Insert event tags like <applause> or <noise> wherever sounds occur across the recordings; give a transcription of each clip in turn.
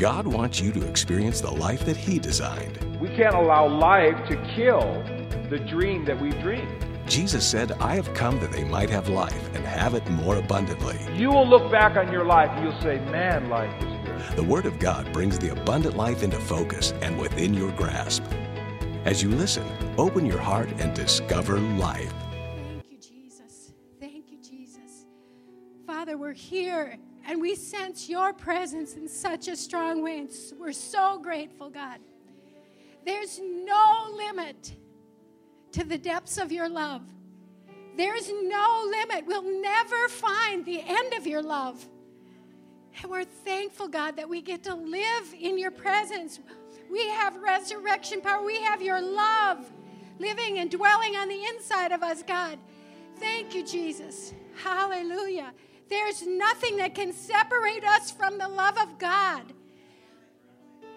God wants you to experience the life that He designed. We can't allow life to kill the dream that we've dreamed. Jesus said, I have come that they might have life and have it more abundantly. You will look back on your life and you'll say, man, life is good. The Word of God brings the abundant life into focus and within your grasp. As you listen, open your heart and discover life. Thank you, Jesus. Thank you, Jesus. Father, we're here and we sense your presence in such a strong way. And we're so grateful, God. There's no limit to the depths of your love. There's no limit. We'll never find the end of your love. And we're thankful, God, that we get to live in your presence. We have resurrection power. We have your love living and dwelling on the inside of us, God. Thank you, Jesus. Hallelujah. There's nothing that can separate us from the love of God.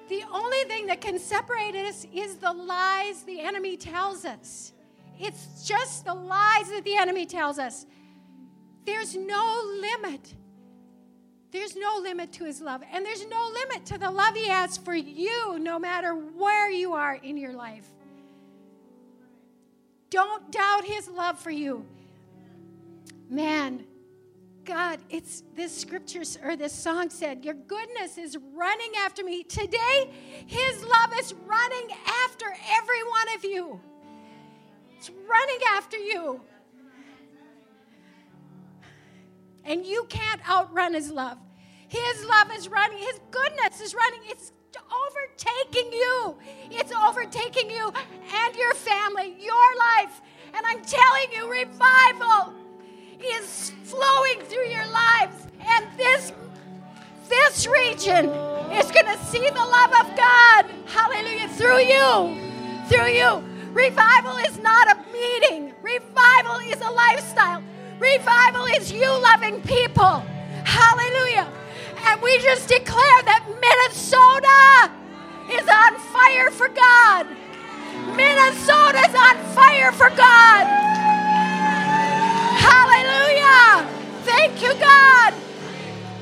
The only thing that can separate us is the lies the enemy tells us. It's just the lies that the enemy tells us. There's no limit. There's no limit to his love. And there's no limit to the love he has for you, no matter where you are in your life. Don't doubt his love for you. Man, God, it's this scripture or this song said, Your goodness is running after me. Today, His love is running after every one of you. It's running after you. And you can't outrun His love. His love is running, His goodness is running. It's overtaking you. It's overtaking you and your family, your life. And I'm telling you, revival is flowing through your lives. And this, this region is going to see the love of God. Hallelujah. Through you. Through you. Revival is not a meeting, revival is a lifestyle. Revival is you loving people. Hallelujah. And we just declare that Minnesota is on fire for God. Minnesota is on fire for God. Hallelujah. Thank you, God.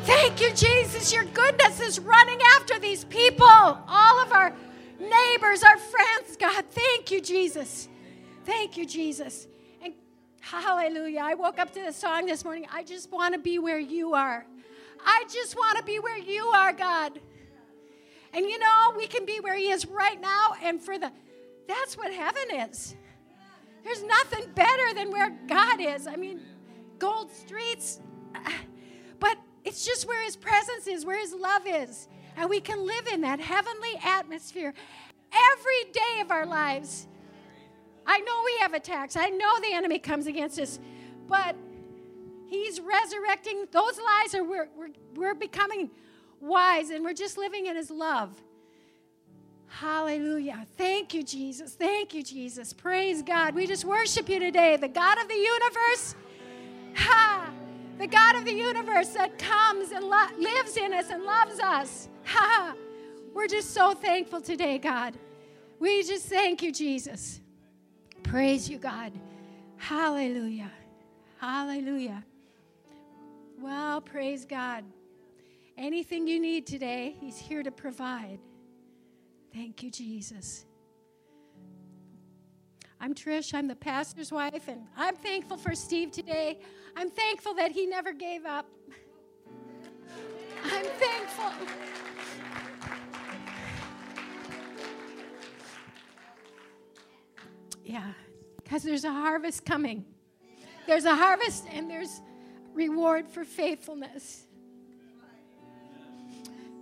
Thank you, Jesus. Your goodness is running after these people, all of our neighbors, our friends, God. Thank you, Jesus. Thank you, Jesus. And hallelujah. I woke up to the song this morning. I just want to be where you are. I just want to be where you are, God. And you know, we can be where He is right now, and for the that's what heaven is. There's nothing better than where God is. I mean, gold streets, but it's just where His presence is, where His love is. And we can live in that heavenly atmosphere every day of our lives. I know we have attacks, I know the enemy comes against us, but He's resurrecting those lies, we're, we're, we're becoming wise and we're just living in His love. Hallelujah. Thank you, Jesus. Thank you, Jesus. Praise God. We just worship you today, the God of the universe. Ha! The God of the universe that comes and lo- lives in us and loves us. Ha! We're just so thankful today, God. We just thank you, Jesus. Praise you, God. Hallelujah. Hallelujah. Well, praise God. Anything you need today, He's here to provide. Thank you, Jesus. I'm Trish. I'm the pastor's wife, and I'm thankful for Steve today. I'm thankful that he never gave up. I'm thankful. Yeah, because there's a harvest coming. There's a harvest, and there's reward for faithfulness.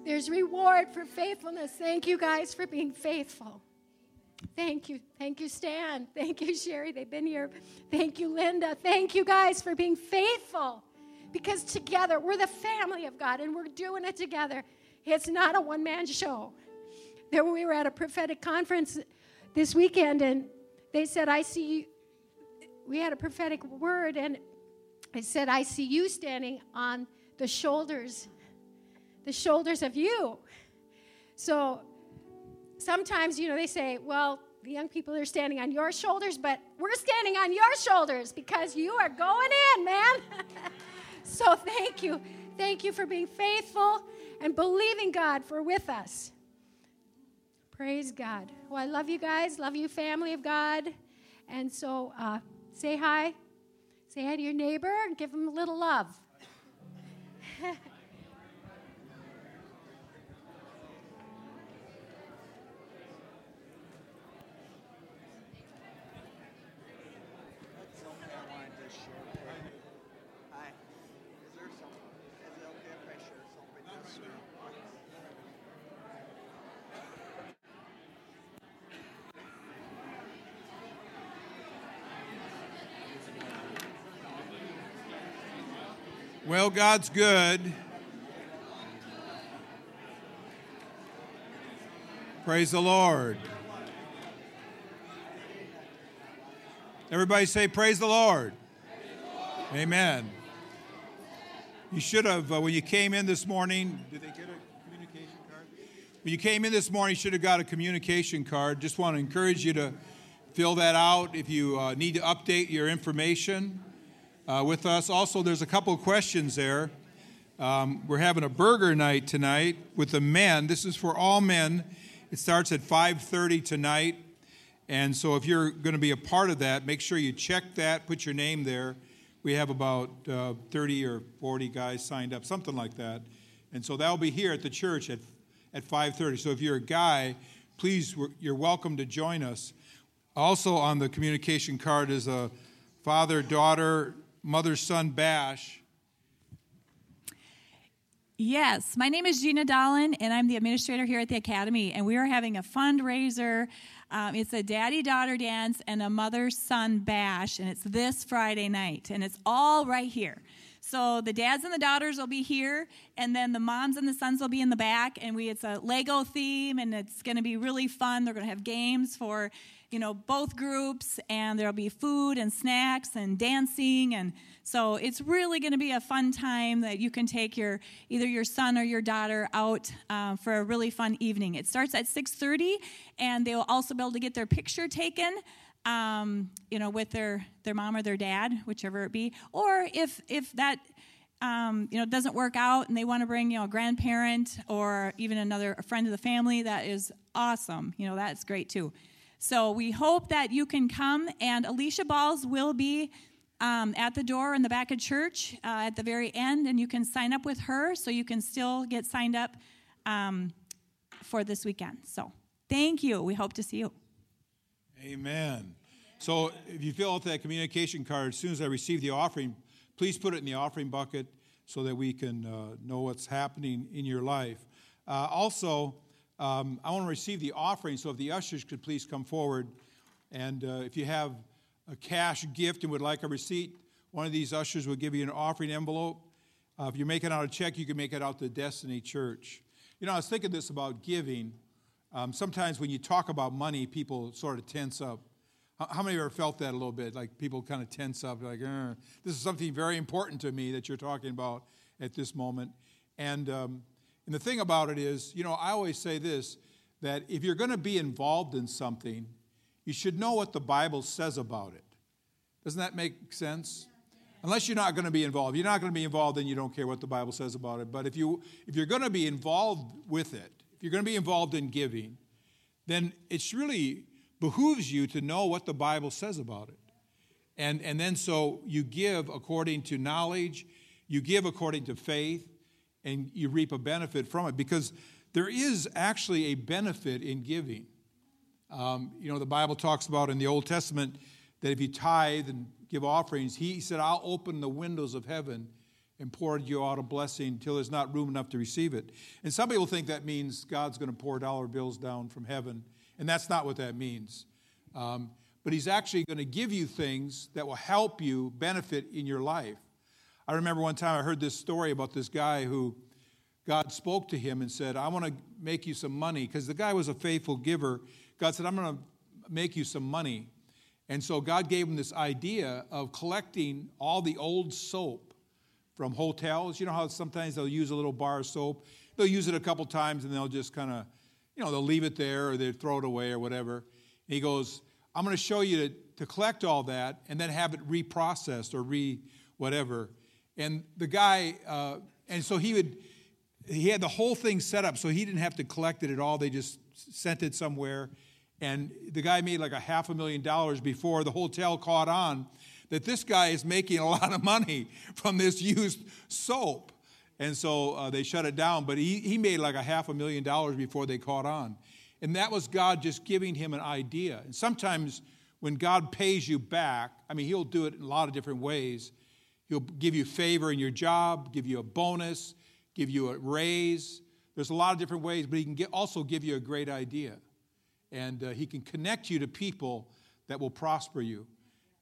There's reward for faithfulness. Thank you guys for being faithful. Thank you. Thank you, Stan. Thank you, Sherry. They've been here. Thank you, Linda. Thank you guys for being faithful. Because together, we're the family of God and we're doing it together. It's not a one man show. There, we were at a prophetic conference this weekend and they said, I see you. We had a prophetic word and it said, I see you standing on the shoulders, the shoulders of you. So sometimes, you know, they say, well, the young people are standing on your shoulders, but we're standing on your shoulders because you are going in, man. <laughs> so thank you. Thank you for being faithful. and believing God for with us. Praise God. Well, I love you guys. Love you, family of God. And so uh, say hi. Say hi to your neighbor and give them a little love. <laughs> Well, God's good. Praise the Lord. Everybody say, Praise the Lord. Praise. Amen. You should have, uh, when you came in this morning, did they get a communication card? When you came in this morning, you should have got a communication card. Just want to encourage you to fill that out if you uh, need to update your information uh, with us. Also, there's a couple of questions there. Um, we're having a burger night tonight with the men. This is for all men. It starts at 5:30 tonight, and so if you're going to be a part of that, make sure you check that. Put your name there. We have about uh, 30 or 40 guys signed up, something like that, and so that'll be here at the church at at 5:30. So if you're a guy, please, you're welcome to join us. Also on the communication card is a father-daughter mother son bash. Yes, my name is Gina Dolan, and I'm the administrator here at the Academy, and we are having a fundraiser. Um, it's a daddy daughter dance and a mother son bash, and it's this Friday night, and it's all right here. So the dads and the daughters will be here, and then the moms and the sons will be in the back, and we it's a Lego theme, and it's going to be really fun. They're going to have games for you know, both groups, and there'll be food and snacks and dancing, and so it's really going to be a fun time that you can take your either your son or your daughter out uh, for a really fun evening. It starts at 6:30, and they will also be able to get their picture taken. Um, you know, with their their mom or their dad, whichever it be, or if if that um, you know doesn't work out and they want to bring you know a grandparent or even another a friend of the family, that is awesome. You know, that's great too. So we hope that you can come, and Alicia Balls will be um, at the door in the back of church uh, at the very end, and you can sign up with her so you can still get signed up um, for this weekend. So thank you. We hope to see you. Amen. So if you fill out that communication card, as soon as I receive the offering, please put it in the offering bucket so that we can uh, know what's happening in your life. Uh, also, um, I want to receive the offering, so if the ushers could please come forward. And uh, if you have a cash gift and would like a receipt, one of these ushers will give you an offering envelope. Uh, if you're making out a check, you can make it out to Destiny Church. You know, I was thinking this about giving. Um, sometimes when you talk about money, people sort of tense up. How many of you ever felt that a little bit? Like people kind of tense up, like, this is something very important to me that you're talking about at this moment. And um, and the thing about it is, you know, I always say this that if you're going to be involved in something, you should know what the Bible says about it. Doesn't that make sense? Unless you're not going to be involved. You're not going to be involved, then you don't care what the Bible says about it. But if, you, if you're going to be involved with it, if you're going to be involved in giving, then it's really behooves you to know what the Bible says about it. And, and then so you give according to knowledge, you give according to faith, and you reap a benefit from it because there is actually a benefit in giving. Um, you know, the Bible talks about in the Old Testament that if you tithe and give offerings, He said, I'll open the windows of heaven and pour you out a blessing until there's not room enough to receive it. And some people think that means God's going to pour dollar bills down from heaven, and that's not what that means. Um, but He's actually going to give you things that will help you benefit in your life. I remember one time I heard this story about this guy who God spoke to him and said, I want to make you some money. Because the guy was a faithful giver. God said, I'm going to make you some money. And so God gave him this idea of collecting all the old soap from hotels. You know how sometimes they'll use a little bar of soap? They'll use it a couple times and they'll just kind of, you know, they'll leave it there or they'll throw it away or whatever. And he goes, I'm going to show you to, to collect all that and then have it reprocessed or re whatever. And the guy, uh, and so he would, he had the whole thing set up so he didn't have to collect it at all. They just sent it somewhere. And the guy made like a half a million dollars before the hotel caught on that this guy is making a lot of money from this used soap. And so uh, they shut it down. But he, he made like a half a million dollars before they caught on. And that was God just giving him an idea. And sometimes when God pays you back, I mean, He'll do it in a lot of different ways. He'll give you favor in your job, give you a bonus, give you a raise. There's a lot of different ways, but He can get, also give you a great idea. And uh, He can connect you to people that will prosper you.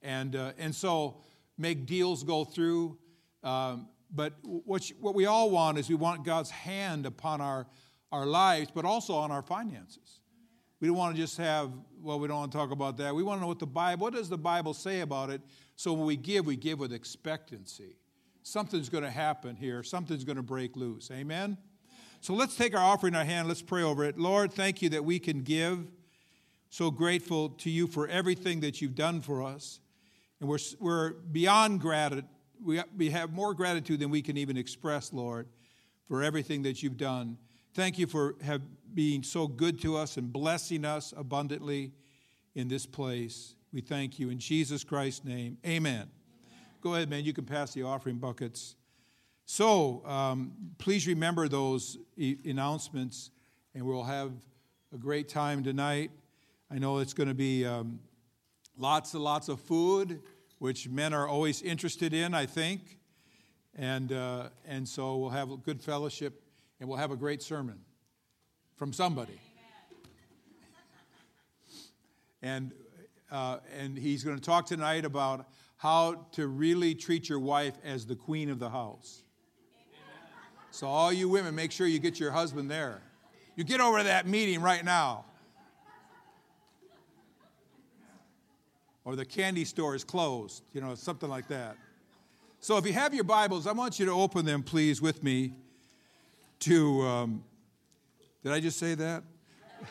And, uh, and so make deals go through. Um, but what, you, what we all want is we want God's hand upon our, our lives, but also on our finances. We don't want to just have, well, we don't want to talk about that. We want to know what the Bible, what does the Bible say about it? So when we give, we give with expectancy. Something's going to happen here. Something's going to break loose. Amen? So let's take our offering in our hand. Let's pray over it. Lord, thank you that we can give. So grateful to you for everything that you've done for us. And we're, we're beyond gratitude. We, we have more gratitude than we can even express, Lord, for everything that you've done. Thank you for have, being so good to us and blessing us abundantly in this place. We thank you in Jesus Christ's name. Amen. Go ahead, man. You can pass the offering buckets. So um, please remember those e- announcements, and we'll have a great time tonight. I know it's going to be um, lots and lots of food, which men are always interested in, I think. And, uh, and so we'll have good fellowship and we'll have a great sermon from somebody. and, uh, and he's going to talk tonight about how to really treat your wife as the queen of the house. So, all you women, make sure you get your husband there. You get over to that meeting right now. Or the candy store is closed, you know, something like that. So, if you have your Bibles, I want you to open them, please, with me to, um, did I just say that? <laughs>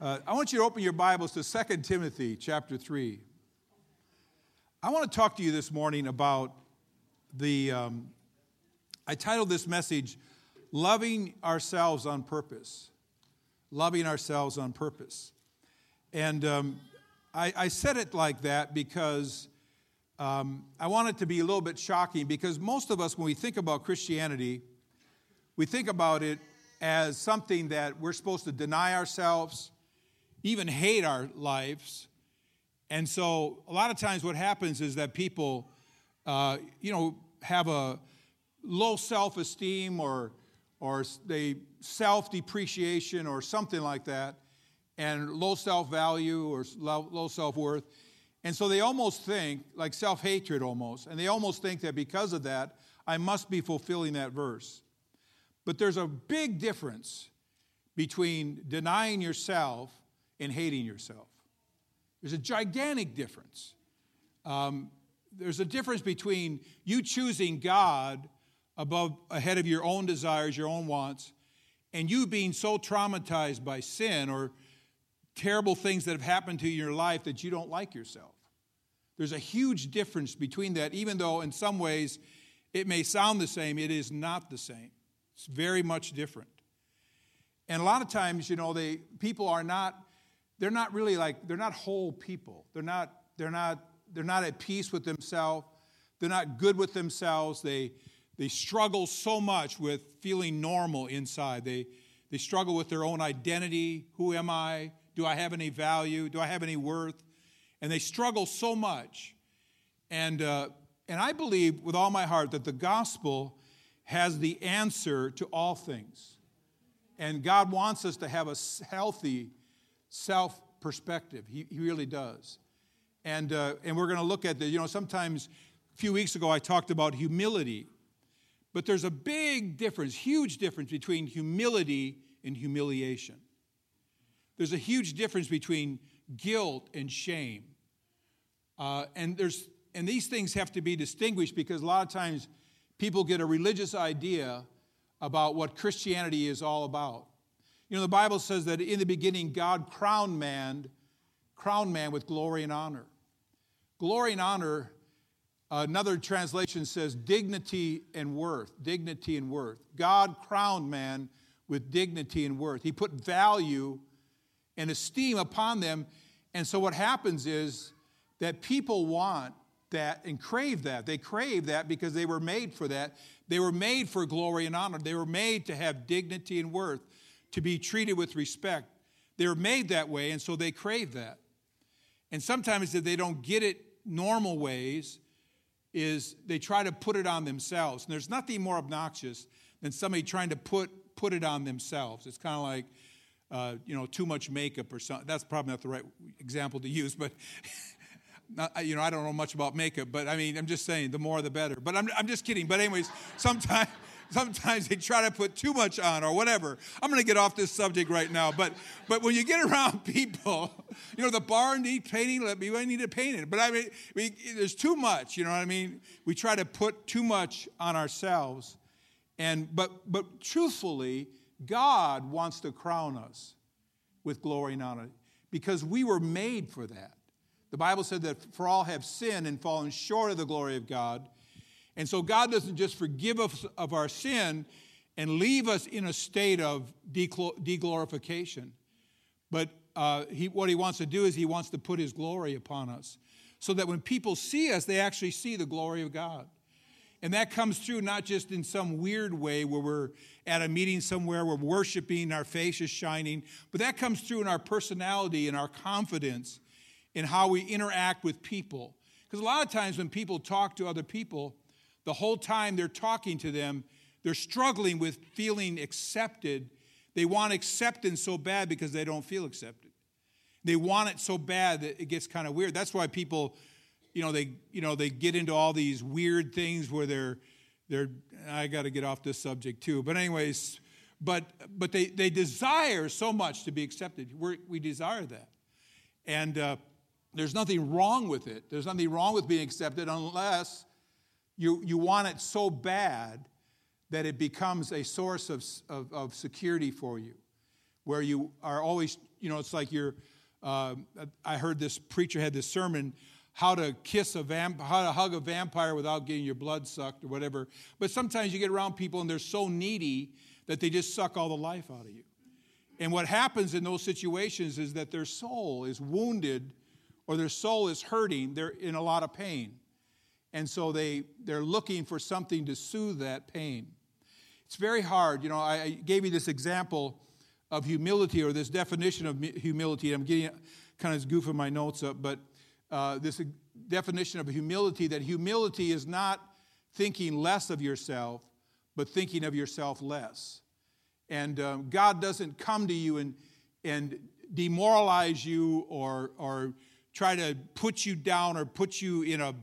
uh, I want you to open your Bibles to 2 Timothy chapter 3. I want to talk to you this morning about the, um, I titled this message, Loving Ourselves on Purpose. Loving Ourselves on Purpose. And um, I, I said it like that because um, I want it to be a little bit shocking because most of us, when we think about Christianity, we think about it as something that we're supposed to deny ourselves, even hate our lives. And so, a lot of times, what happens is that people, uh, you know, have a low self esteem or, or they self depreciation or something like that, and low self value or low self worth. And so they almost think, like self hatred almost, and they almost think that because of that, I must be fulfilling that verse. But there's a big difference between denying yourself and hating yourself. There's a gigantic difference. Um, there's a difference between you choosing God above ahead of your own desires, your own wants, and you being so traumatized by sin or terrible things that have happened to you in your life that you don't like yourself. There's a huge difference between that, even though in some ways it may sound the same, it is not the same. It's very much different. And a lot of times, you know, they people are not, they're not really like, they're not whole people. They're not, they're not, they're not at peace with themselves. They're not good with themselves. They they struggle so much with feeling normal inside. They they struggle with their own identity. Who am I? Do I have any value? Do I have any worth? And they struggle so much. And, uh, and I believe with all my heart that the gospel has the answer to all things. And God wants us to have a healthy self perspective. He, he really does. And, uh, and we're going to look at the, you know, sometimes a few weeks ago I talked about humility. But there's a big difference, huge difference between humility and humiliation. There's a huge difference between guilt and shame. Uh, and, there's, and these things have to be distinguished because a lot of times people get a religious idea about what Christianity is all about. You know, the Bible says that in the beginning, God crowned man, crowned man with glory and honor. Glory and honor, Another translation says dignity and worth. Dignity and worth. God crowned man with dignity and worth. He put value and esteem upon them. And so what happens is that people want that and crave that. They crave that because they were made for that. They were made for glory and honor. They were made to have dignity and worth, to be treated with respect. They were made that way, and so they crave that. And sometimes if they don't get it normal ways, is they try to put it on themselves. And there's nothing more obnoxious than somebody trying to put put it on themselves. It's kind of like, uh, you know, too much makeup or something. That's probably not the right example to use, but. <laughs> You know, I don't know much about makeup, but I mean, I'm just saying, the more the better. But I'm, I'm just kidding. But anyways, sometimes, <laughs> sometimes they try to put too much on or whatever. I'm going to get off this subject right now. But, but when you get around <laughs> people, you know, the bar need painting. Let me, I need to paint it. But I mean, we, there's too much. You know what I mean? We try to put too much on ourselves. And but but truthfully, God wants to crown us with glory and honor because we were made for that. The Bible said that for all have sinned and fallen short of the glory of God. And so God doesn't just forgive us of our sin and leave us in a state of deglorification, but uh, he, what he wants to do is he wants to put his glory upon us so that when people see us, they actually see the glory of God. And that comes through not just in some weird way where we're at a meeting somewhere, we're worshiping, our face is shining, but that comes through in our personality and our confidence in how we interact with people. Because a lot of times when people talk to other people, the whole time they're talking to them, they're struggling with feeling accepted. They want acceptance so bad because they don't feel accepted. They want it so bad that it gets kind of weird. That's why people you know, they, you know, they get into all these weird things where they're, they're I got to get off this subject too. But anyways, but, but they, they desire so much to be accepted. We're, we desire that. And uh, there's nothing wrong with it. There's nothing wrong with being accepted unless you, you want it so bad that it becomes a source of, of, of security for you, where you are always, you know, it's like you're, uh, I heard this preacher had this sermon how to kiss a vamp, how to hug a vampire without getting your blood sucked or whatever. But sometimes you get around people and they're so needy that they just suck all the life out of you. And what happens in those situations is that their soul is wounded or their soul is hurting. They're in a lot of pain. And so they, they're looking for something to soothe that pain. It's very hard. You know, I, gave you this example of humility or this definition of humility. I'm getting kind of goofing my notes up, but uh, this definition of humility that humility is not thinking less of yourself, but thinking of yourself less. And um, God doesn't come to you and, and demoralize you or, or try to put you down or put you in a,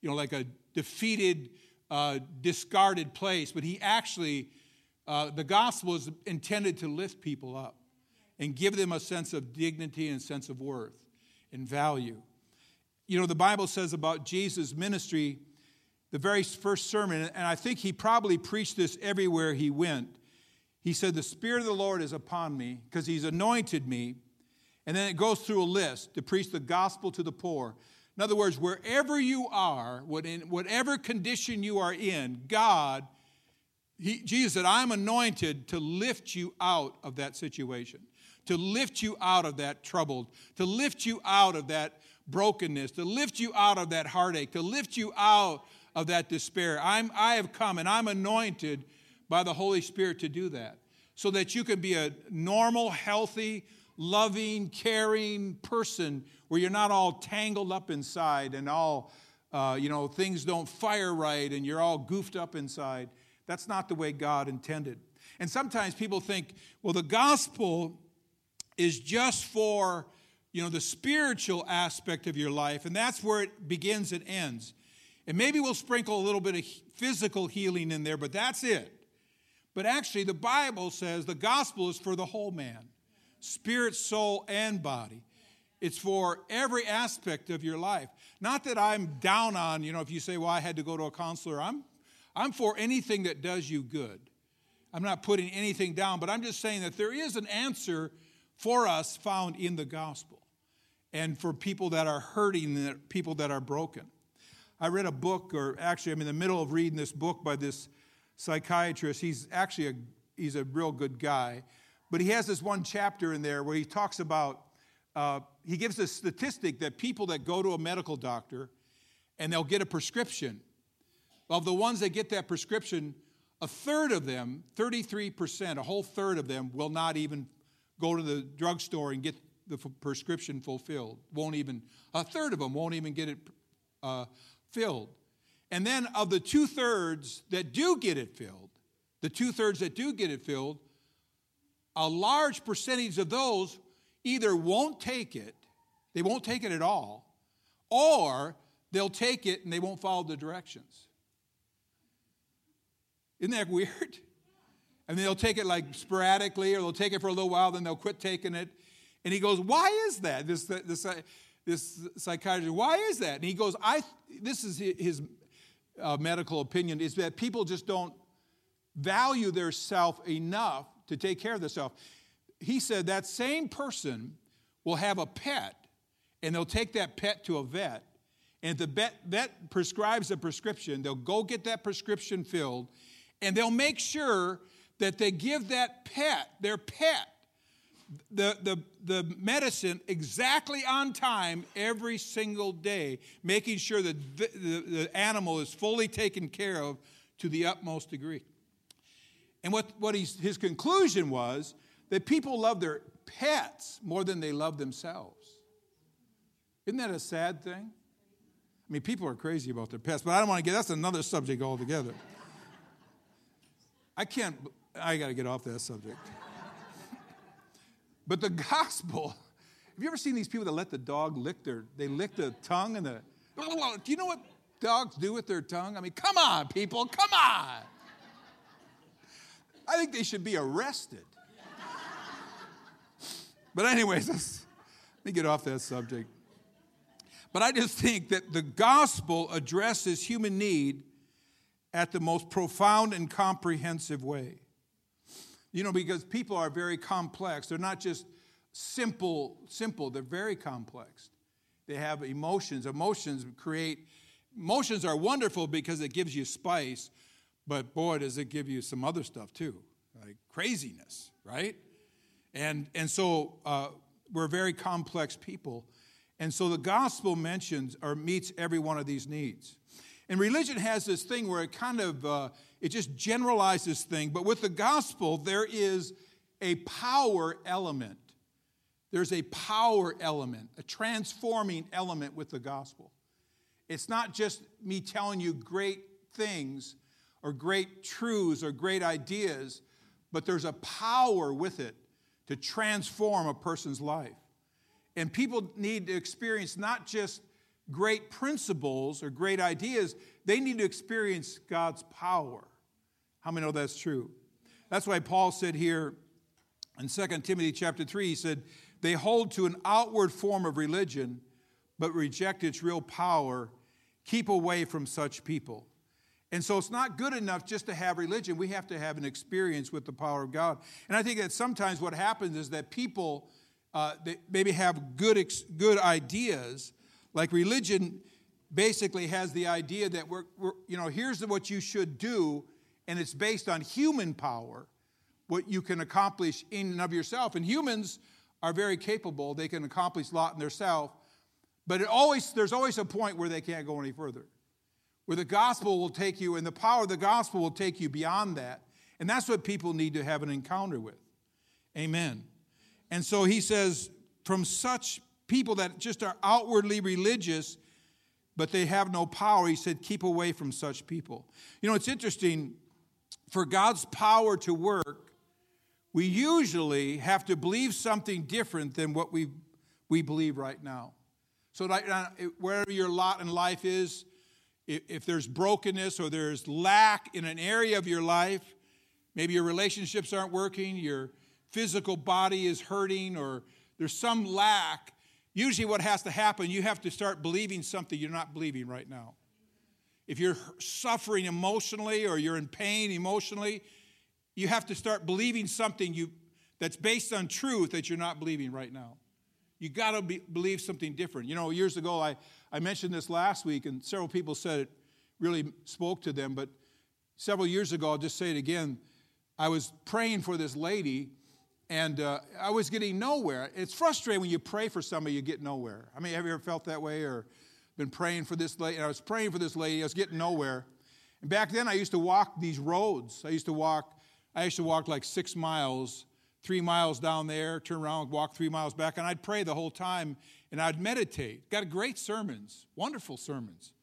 you know, like a defeated, uh, discarded place, but He actually, uh, the gospel is intended to lift people up and give them a sense of dignity and sense of worth and value. You know, the Bible says about Jesus' ministry, the very first sermon, and I think he probably preached this everywhere he went. He said, The Spirit of the Lord is upon me because he's anointed me. And then it goes through a list to preach the gospel to the poor. In other words, wherever you are, whatever condition you are in, God, he, Jesus said, I'm anointed to lift you out of that situation, to lift you out of that trouble, to lift you out of that brokenness, to lift you out of that heartache, to lift you out of that despair. I'm, I have come and I'm anointed by the Holy Spirit to do that so that you can be a normal, healthy, loving, caring person where you're not all tangled up inside and all, uh, you know, things don't fire right and you're all goofed up inside. That's not the way God intended. And sometimes people think, well, the gospel is just for you know, the spiritual aspect of your life, and that's where it begins and ends. And maybe we'll sprinkle a little bit of physical healing in there, but that's it. But actually, the Bible says the gospel is for the whole man spirit, soul, and body. It's for every aspect of your life. Not that I'm down on, you know, if you say, well, I had to go to a counselor, I'm, I'm for anything that does you good. I'm not putting anything down, but I'm just saying that there is an answer for us found in the gospel and for people that are hurting, people that are broken. I read a book, or actually, I'm in the middle of reading this book by this psychiatrist. He's actually a, he's a real good guy. But he has this one chapter in there where he talks about, uh, he gives a statistic that people that go to a medical doctor and they'll get a prescription, of the ones that get that prescription, a third of them, 33%, a whole third of them, will not even go to the drugstore and get the prescription fulfilled. Won't even, a third of them won't even get it uh, filled. And then of the two thirds that do get it filled, the two thirds that do get it filled, a large percentage of those either won't take it, they won't take it at all, or they'll take it and they won't follow the directions. Isn't that <laughs> weird? And they'll take it like sporadically, or they'll take it for a little while, then they'll quit taking it. And he goes, Why is that? This, this, this psychiatrist, why is that? And he goes, I, this is his uh, medical opinion, is that people just don't value their self enough to take care of themselves. He said that same person will have a pet, and they'll take that pet to a vet, and if the vet, vet prescribes a prescription, they'll go get that prescription filled, and they'll make sure that they give that pet, their pet, the, the, the medicine exactly on time every single day, making sure that the, the, the, animal is fully taken care of to the utmost degree. And what, what his conclusion was that people love their pets more than they love themselves. Isn't that a sad thing? I mean, people are crazy about their pets, but I don't want to get that's another subject altogether. I can't, I got to get off that subject. but the gospel, have you ever seen these people that let the dog lick their, they lick the tongue and the, do you know what dogs do with their tongue? I mean, come on, people, come on. I think they should be arrested. But, anyways, <laughs> let me get off that subject. But I just think that the gospel addresses human need at the most profound and comprehensive way. You know, because people are very complex. They're not just simple, simple, they're very complex. They have emotions. Emotions create, emotions are wonderful because it gives you spice, but boy, does it give you some other stuff too, like craziness, right? And, and so uh, we're very complex people. And so the gospel mentions or meets every one of these needs. And religion has this thing where it kind of, uh, it just generalizes thing. But with the gospel, there is a power element. There's a power element, a transforming element with the gospel. It's not just me telling you great things or great truths or great ideas, but there's a power with it to transform a person's life. And people need to experience not just great principles or great ideas, they need to experience God's power. How many know that's true? That's why Paul said here in 2 Timothy chapter 3, he said, They hold to an outward form of religion, but reject its real power. Keep away from such people. And so it's not good enough just to have religion. We have to have an experience with the power of God. And I think that sometimes what happens is that people uh, maybe have good, good ideas, like religion basically has the idea that we're, we're, you know, here's what you should do, and it's based on human power, what you can accomplish in and of yourself. And humans are very capable, they can accomplish a lot in themselves, but it always, there's always a point where they can't go any further, where the gospel will take you, and the power of the gospel will take you beyond that. And that's what people need to have an encounter with. Amen. And so he says, from such people that just are outwardly religious, but they have no power, he said, keep away from such people. You know, it's interesting, for God's power to work, we usually have to believe something different than what we, we believe right now. So, uh, wherever your lot in life is, if there's brokenness or there's lack in an area of your life, maybe your relationships aren't working, your physical body is hurting or there's some lack, usually what has to happen, you have to start believing something you're not believing right now. If you're suffering emotionally or you're in pain emotionally, you have to start believing something you, that's based on truth that you're not believing right now. You got to be, believe something different. You know, years ago, I, I mentioned this last week, and several people said it really spoke to them, but several years ago, I'll just say it again. I was praying for this lady, and uh, I was getting nowhere. It's frustrating when you pray for somebody, you get nowhere. I mean, have you ever felt that way or been praying for this lady? And I was praying for this lady, I was getting nowhere. And back then, I used to walk these roads. I used to walk, I used to walk like six miles three miles down there, turn around, walk three miles back, and I'd pray the whole time and I'd meditate. Got great sermons, wonderful sermons.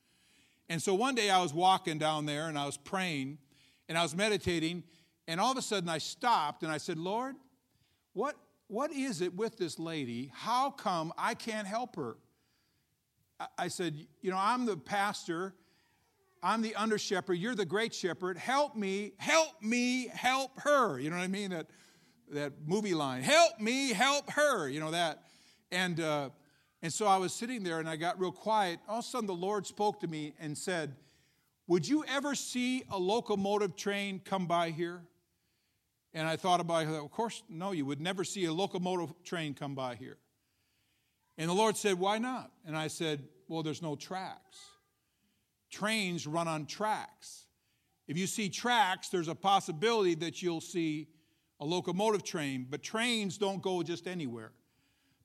And so one day I was walking down there and I was praying and I was meditating, and all of a sudden I stopped and I said, Lord, what, what is it with this lady? How come I can't help her? I said, You know, I'm the pastor, I'm the under shepherd, you're the great shepherd. Help me, help me, help her. You know what I mean? That that movie line, help me, help her, you know that. And, uh, and so I was sitting there and I got real quiet. All of a sudden, the Lord spoke to me and said, Would you ever see a locomotive train come by here? And I thought about it. Of course, no, you would never see a locomotive train come by here. And the Lord said, Why not? And I said, Well, there's no tracks. Trains run on tracks. If you see tracks, there's a possibility that you'll see a locomotive train, but trains don't go just anywhere.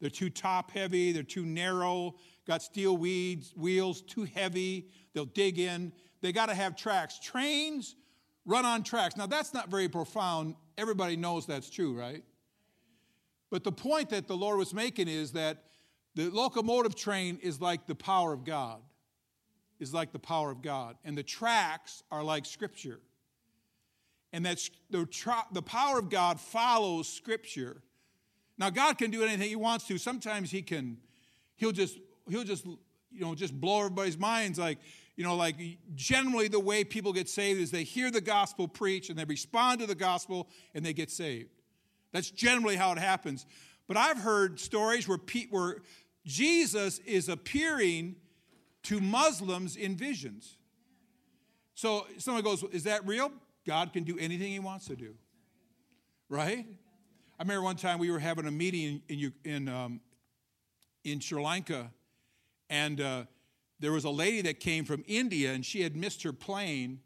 They're too top heavy, they're too narrow, got steel weeds, wheels, too heavy, they'll dig in. They got to have tracks. Trains run on tracks. Now, that's not very profound. Everybody knows that's true, right? But the point that the Lord was making is that the locomotive train is like the power of God, is like the power of God. And the tracks are like Scripture and that the, the power of God follows Scripture. Now, God can do anything He wants to. Sometimes He can, He'll just, He'll just, you know, just blow everybody's minds. Like, you know, like generally the way people get saved is they hear the gospel preached and they respond to the gospel and they get saved. That's generally how it happens. But I've heard stories where, where Jesus is appearing to Muslims in visions. So someone goes, Is that real? God can do anything He wants to do. Right? I remember one time we were having a meeting in, in, um, in Sri Lanka, and uh, there was a lady that came from India, and she had missed her plane,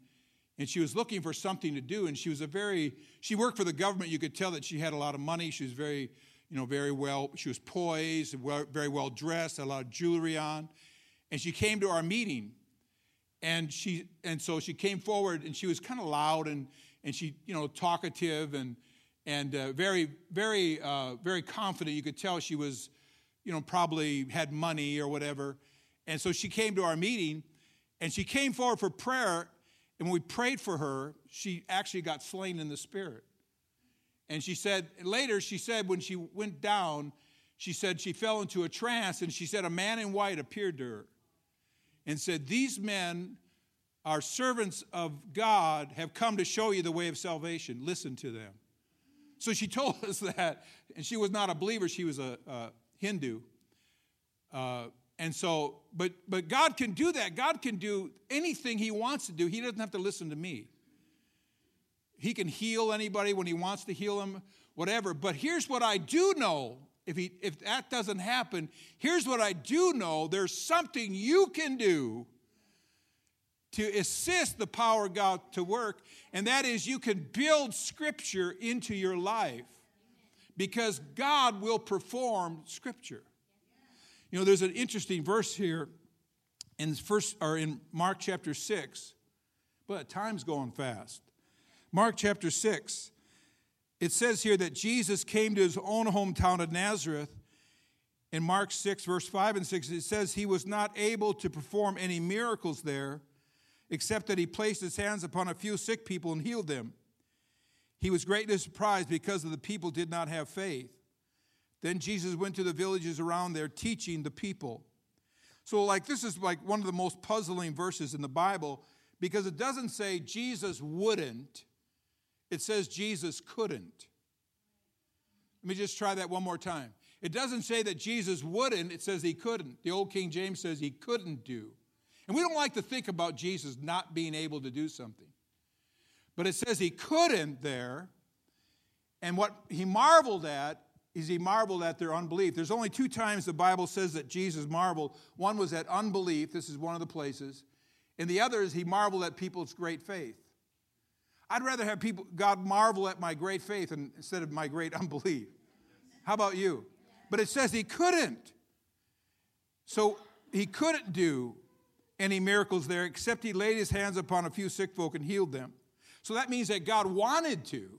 and she was looking for something to do. And she was a very, she worked for the government. You could tell that she had a lot of money. She was very, you know, very well, she was poised, very well dressed, a lot of jewelry on. And she came to our meeting and she and so she came forward and she was kind of loud and and she you know talkative and and uh, very very uh, very confident. You could tell she was you know probably had money or whatever. And so she came to our meeting and she came forward for prayer and when we prayed for her she actually got slain in the spirit. And she said later she said when she went down she said she fell into a trance and she said a man in white appeared to her and said, These men are servants of God, have come to show you the way of salvation. Listen to them. So she <laughs> told us that, and she was not a believer, she was a, a Hindu. Uh, and so, but, but God can do that. God can do anything He wants to do. He doesn't have to listen to me. He can heal anybody when He wants to heal them, whatever. But here's what I do know if, he, if that doesn't happen, here's what I do know there's something you can do to assist the power of God to work, and that is you can build Scripture into your life because God will perform Scripture. You know, there's an interesting verse here in first or in Mark chapter six, but time's going fast. Mark chapter six it says here that Jesus came to his own hometown of Nazareth. In Mark 6, verse 5 and 6, it says he was not able to perform any miracles there, except that he placed his hands upon a few sick people and healed them. He was greatly surprised because the people did not have faith. Then Jesus went to the villages around there teaching the people. So, like, this is like one of the most puzzling verses in the Bible because it doesn't say Jesus wouldn't, it says Jesus couldn't. Let me just try that one more time. It doesn't say that Jesus wouldn't, it says he couldn't. The old King James says he couldn't do. And we don't like to think about Jesus not being able to do something. But it says he couldn't there. And what he marveled at is he marveled at their unbelief. There's only two times the Bible says that Jesus marveled. One was at unbelief, this is one of the places, and the other is he marveled at people's great faith. I'd rather have people, God marvel at my great faith instead of my great <laughs> unbelief. How about you? But it says he couldn't. So he couldn't do any miracles there except he laid his hands upon a few sick folk and healed them. So that means that God wanted to.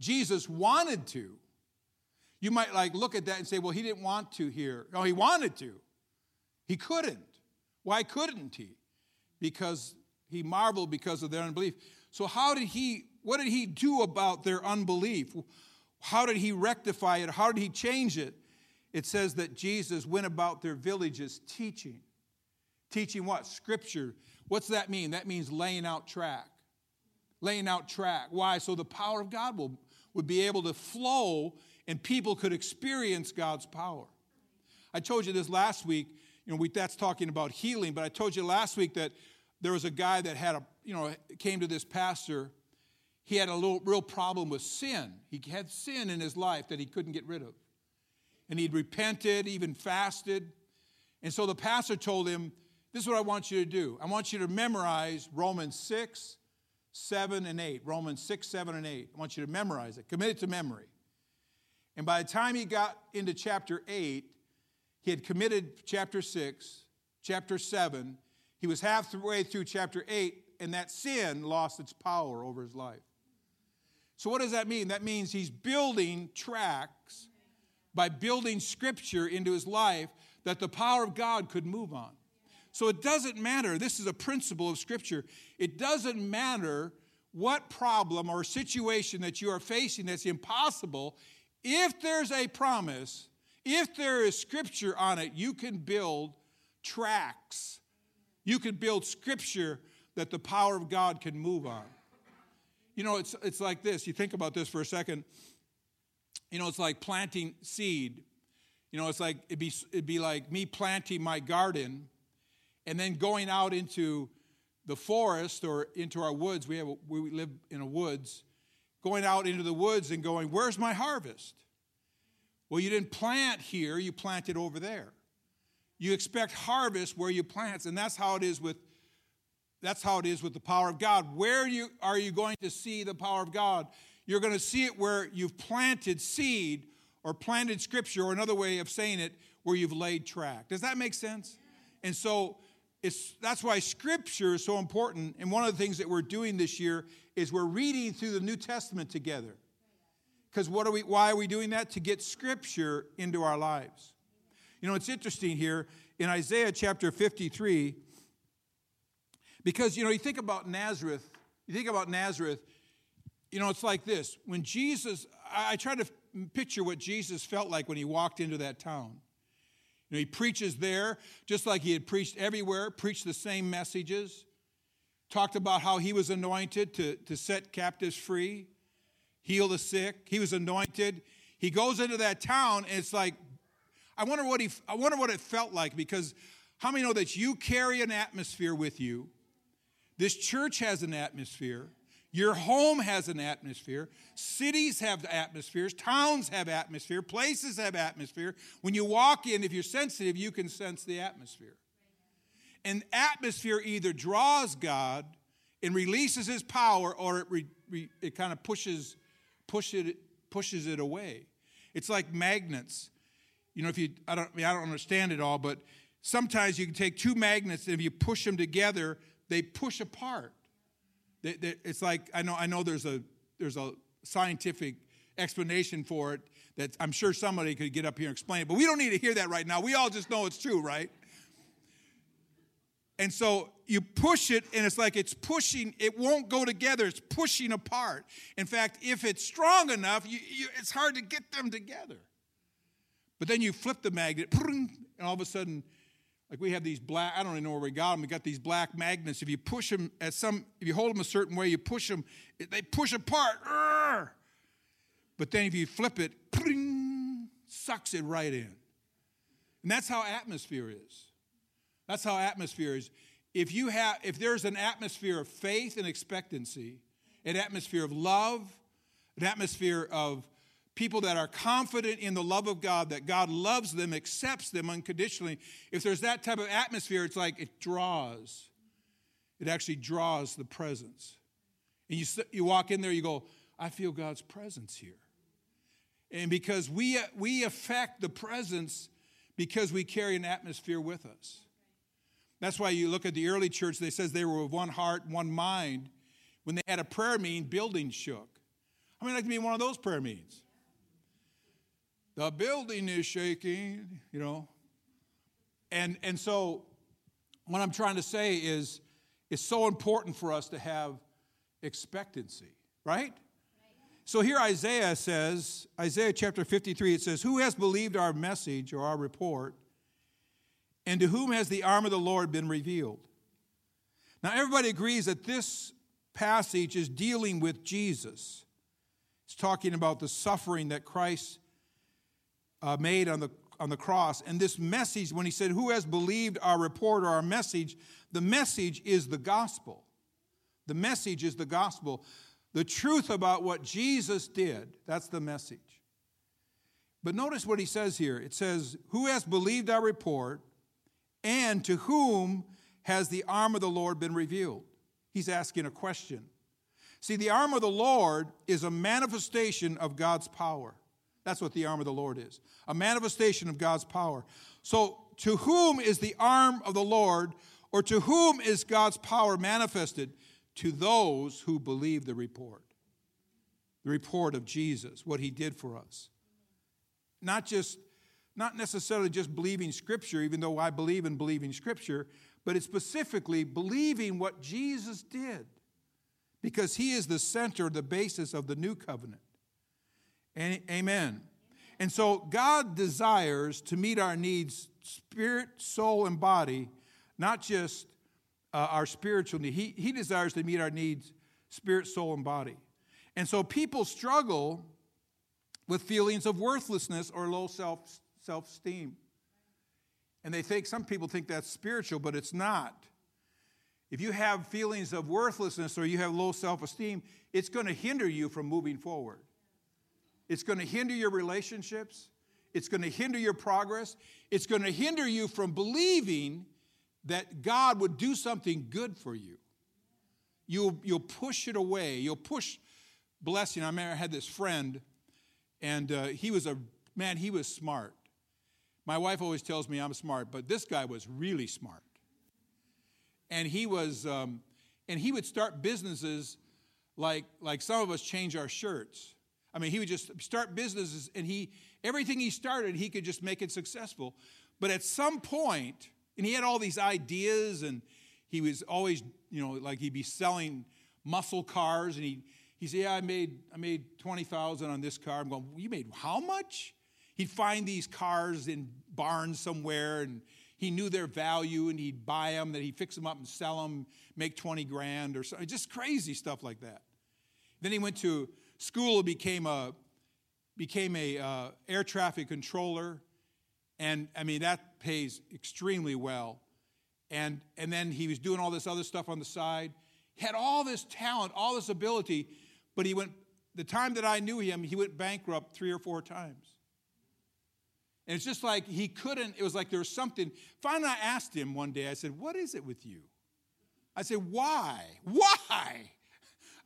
Jesus wanted to. You might like look at that and say, well, he didn't want to here. No, he wanted to. He couldn't. Why couldn't he? Because he marveled because of their unbelief. So how did he what did he do about their unbelief? How did he rectify it? How did he change it? It says that Jesus went about their villages teaching. Teaching what? Scripture. What's that mean? That means laying out track. Laying out track. Why? So the power of God will, would be able to flow and people could experience God's power. I told you this last week, you know, we, that's talking about healing, but I told you last week that there was a guy that had a, you know, came to this pastor. He had a little real problem with sin. He had sin in his life that he couldn't get rid of. And he'd repented, even fasted. And so the pastor told him, This is what I want you to do. I want you to memorize Romans 6, 7, and 8. Romans 6, 7, and 8. I want you to memorize it, commit it to memory. And by the time he got into chapter 8, he had committed chapter 6, chapter 7. He was halfway through chapter 8, and that sin lost its power over his life. So, what does that mean? That means he's building tracks by building scripture into his life that the power of God could move on. So, it doesn't matter. This is a principle of scripture. It doesn't matter what problem or situation that you are facing that's impossible if there's a promise, if there is scripture on it, you can build tracks. You can build scripture that the power of God can move on. You know, it's, it's like this. You think about this for a second. You know, it's like planting seed. You know, it's like it'd be, it'd be like me planting my garden and then going out into the forest or into our woods. We, have a, we live in a woods going out into the woods and going, Where's my harvest? Well, you didn't plant here, you planted over there. You expect harvest where you plant, and that's how it is with that's how it is with the power of God. Where you, are you going to see the power of God? You're going to see it where you've planted seed or planted scripture, or another way of saying it, where you've laid track. Does that make sense? And so it's, that's why scripture is so important. And one of the things that we're doing this year is we're reading through the New Testament together. Because what are we, why are we doing that? To get scripture into our lives. You know, it's interesting here in Isaiah chapter 53, because, you know, you think about Nazareth, you think about Nazareth, you know, it's like this. When Jesus, I, I try to picture what Jesus felt like when he walked into that town. You know, he preaches there just like he had preached everywhere, preached the same messages, talked about how he was anointed to, to set captives free, heal the sick. He was anointed. He goes into that town, and it's like, I wonder what he I wonder what it felt like because how many know that you carry an atmosphere with you? This church has an atmosphere. Your home has an atmosphere. Cities have atmospheres. Towns have atmosphere. Places have atmosphere. When you walk in, if you're sensitive, you can sense the atmosphere. And atmosphere either draws God and releases his power or it, re, re, it kind of pushes, push it, pushes it away. It's like magnets. You know, if you, I don't, I, mean, I don't understand it all, but sometimes you can take two magnets and if you push them together, they push apart. They, they, it's like I know I know there's a there's a scientific explanation for it that I'm sure somebody could get up here and explain it, but we don't need to hear that right now. We all just know it's true, right? And so you push it, and it's like it's pushing, it won't go together, it's pushing apart. In fact, if it's strong enough, you, you, it's hard to get them together. But then you flip the magnet, <laughs> and all of a sudden, like we have these black, I don't even know where we got them. We got these black magnets. If you push them at some, if you hold them a certain way, you push them, they push apart. But then if you flip it, sucks it right in. And that's how atmosphere is. That's how atmosphere is. If you have, if there's an atmosphere of faith and expectancy, an atmosphere of love, an atmosphere of people that are confident in the love of God, that God loves them, accepts them unconditionally, if there's that type of atmosphere, it's like it draws. It actually draws the presence. And you, you walk in there, you go, I feel God's presence here. And because we, we affect the presence because we carry an atmosphere with us. That's why you look at the early church, they says they were of one heart, one mind. When they had a prayer meeting, buildings shook. I mean, like to be in one of those prayer meetings. The building is shaking, you know. And, and so, what I'm trying to say is, it's so important for us to have expectancy, right? So here Isaiah says, Isaiah chapter 53, it says, Who has believed our message or our report? And to whom has the arm of the Lord been revealed? Now, everybody agrees that this passage is dealing with Jesus. It's talking about the suffering that Christ uh, made on the, on the cross. And this message, when he said, Who has believed our report or our message? The message is the gospel. The message is the gospel. The truth about what Jesus did, that's the message. But notice what he says here. It says, Who has believed our report? And to whom has the arm of the Lord been revealed? He's asking a question. See, the arm of the Lord is a manifestation of God's power. That's what the arm of the Lord is a manifestation of God's power. So, to whom is the arm of the Lord, or to whom is God's power manifested? To those who believe the report. The report of Jesus, what he did for us. Not just not necessarily just believing Scripture, even though I believe in believing Scripture, but it's specifically believing what Jesus did because He is the center, the basis of the new covenant. Amen. And so God desires to meet our needs, spirit, soul, and body, not just uh, our spiritual need. He, he desires to meet our needs, spirit, soul, and body. And so people struggle with feelings of worthlessness or low self self esteem. And they think, some people think that's spiritual, but it's not. If you have feelings of worthlessness or you have low self esteem, it's going to hinder you from moving forward. It's going to hinder your relationships. It's going to hinder your progress. It's going to hinder you from believing that God would do something good for you. You'll, you'll push it away. You'll push blessing. I remember I had this friend, and uh, he was a man, he was smart. My wife always tells me I'm smart, but this guy was really smart. And he was, um, and he would start businesses like like some of us change our shirts. I mean, he would just start businesses, and he everything he started, he could just make it successful. But at some point, and he had all these ideas, and he was always, you know, like he'd be selling muscle cars, and he he said, "Yeah, I made I made twenty thousand on this car." I'm going, "You made how much?" He'd find these cars in barns somewhere and he knew their value and he'd buy them, then he'd fix them up and sell them, make 20 grand or something. Just crazy stuff like that. Then he went to school became a, became a uh, air traffic controller. And I mean, that pays extremely well. And, and then he was doing all this other stuff on the side. He had all this talent, all this ability, but he went, the time that I knew him, he went bankrupt three or four times. And it's just like he couldn't, it was like there was something. Finally, I asked him one day, I said, What is it with you? I said, Why? Why?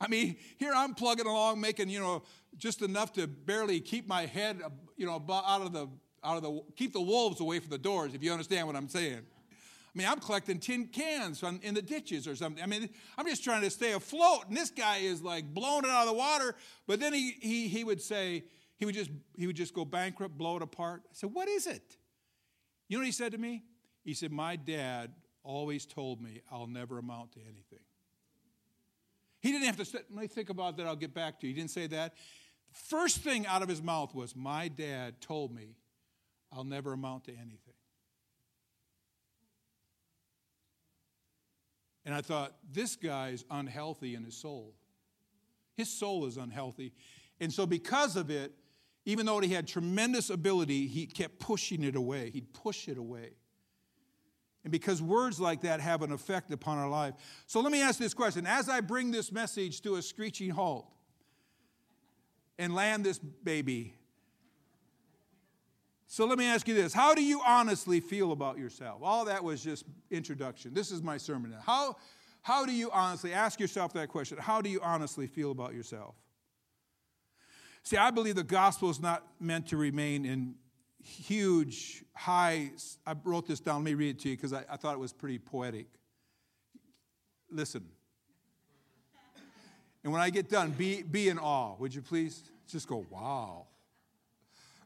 I mean, here I'm plugging along, making, you know, just enough to barely keep my head, you know, out of the, out of the, keep the wolves away from the doors, if you understand what I'm saying. I mean, I'm collecting tin cans in the ditches or something. I mean, I'm just trying to stay afloat. And this guy is like blowing it out of the water. But then he, he, he would say, he would just he would just go bankrupt, blow it apart. I said, "What is it?" You know what he said to me? He said, "My dad always told me I'll never amount to anything." He didn't have to let me think about that, I'll get back to you. He didn't say that. First thing out of his mouth was, My dad told me I'll never amount to anything. And I thought, this guy's unhealthy in his soul. His soul is unhealthy. And so, because of it, even though he had tremendous ability, he kept pushing it away. He'd push it away. And because words like that have an effect upon our life. So let me ask this question. As I bring this message to a screeching halt and land this baby, So let me ask you this How do you honestly feel about yourself? All that was just introduction. This is my sermon now. How, how do you honestly, ask yourself that question, how do you honestly feel about yourself? See, I believe the gospel is not meant to remain in huge, high. I wrote this down. Let me read it to you because I, I thought it was pretty poetic. Listen. And when I get done, be, be in awe, would you please? Just go, wow.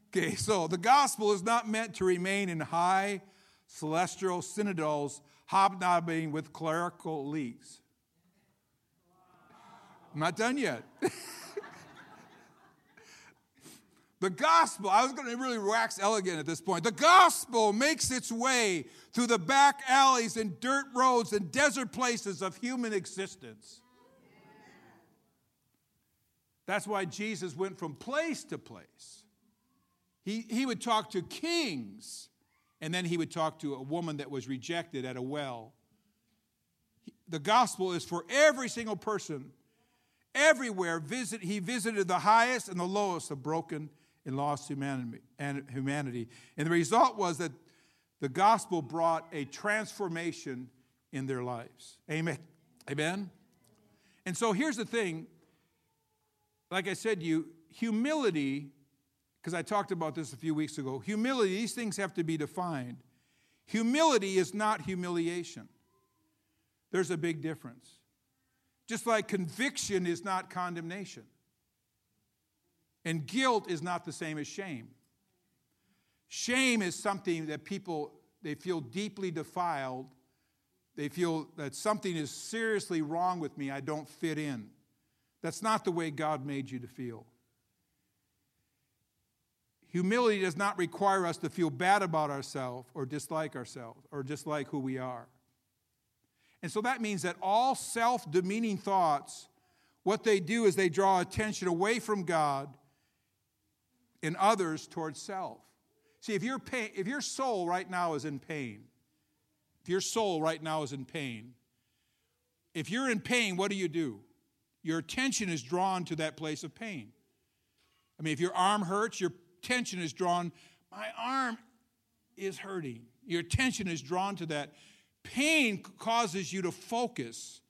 Okay, so the gospel is not meant to remain in high celestial synods hobnobbing with clerical elites. I'm not done yet. <laughs> the gospel, I was going to really wax elegant at this point. The gospel makes its way through the back alleys and dirt roads and desert places of human existence. That's why Jesus went from place to place. He, he would talk to kings, and then he would talk to a woman that was rejected at a well. The gospel is for every single person. Everywhere visit, he visited the highest and the lowest of broken and lost humanity. And, humanity. and the result was that the gospel brought a transformation in their lives. Amen. Amen. And so here's the thing like I said to you, humility, because I talked about this a few weeks ago, humility, these things have to be defined. Humility is not humiliation. There's a big difference. Just like conviction is not condemnation. And guilt is not the same as shame. Shame is something that people they feel deeply defiled. They feel that something is seriously wrong with me. I don't fit in. That's not the way God made you to feel. Humility does not require us to feel bad about ourselves or dislike ourselves or dislike who we are. And so that means that all self demeaning thoughts, what they do is they draw attention away from God and others towards self. See, if your, pain, if your soul right now is in pain, if your soul right now is in pain, if you're in pain, what do you do? your attention is drawn to that place of pain. I mean, if your arm hurts, your attention is drawn, my arm is hurting. Your attention is drawn to that. Pain causes you to focus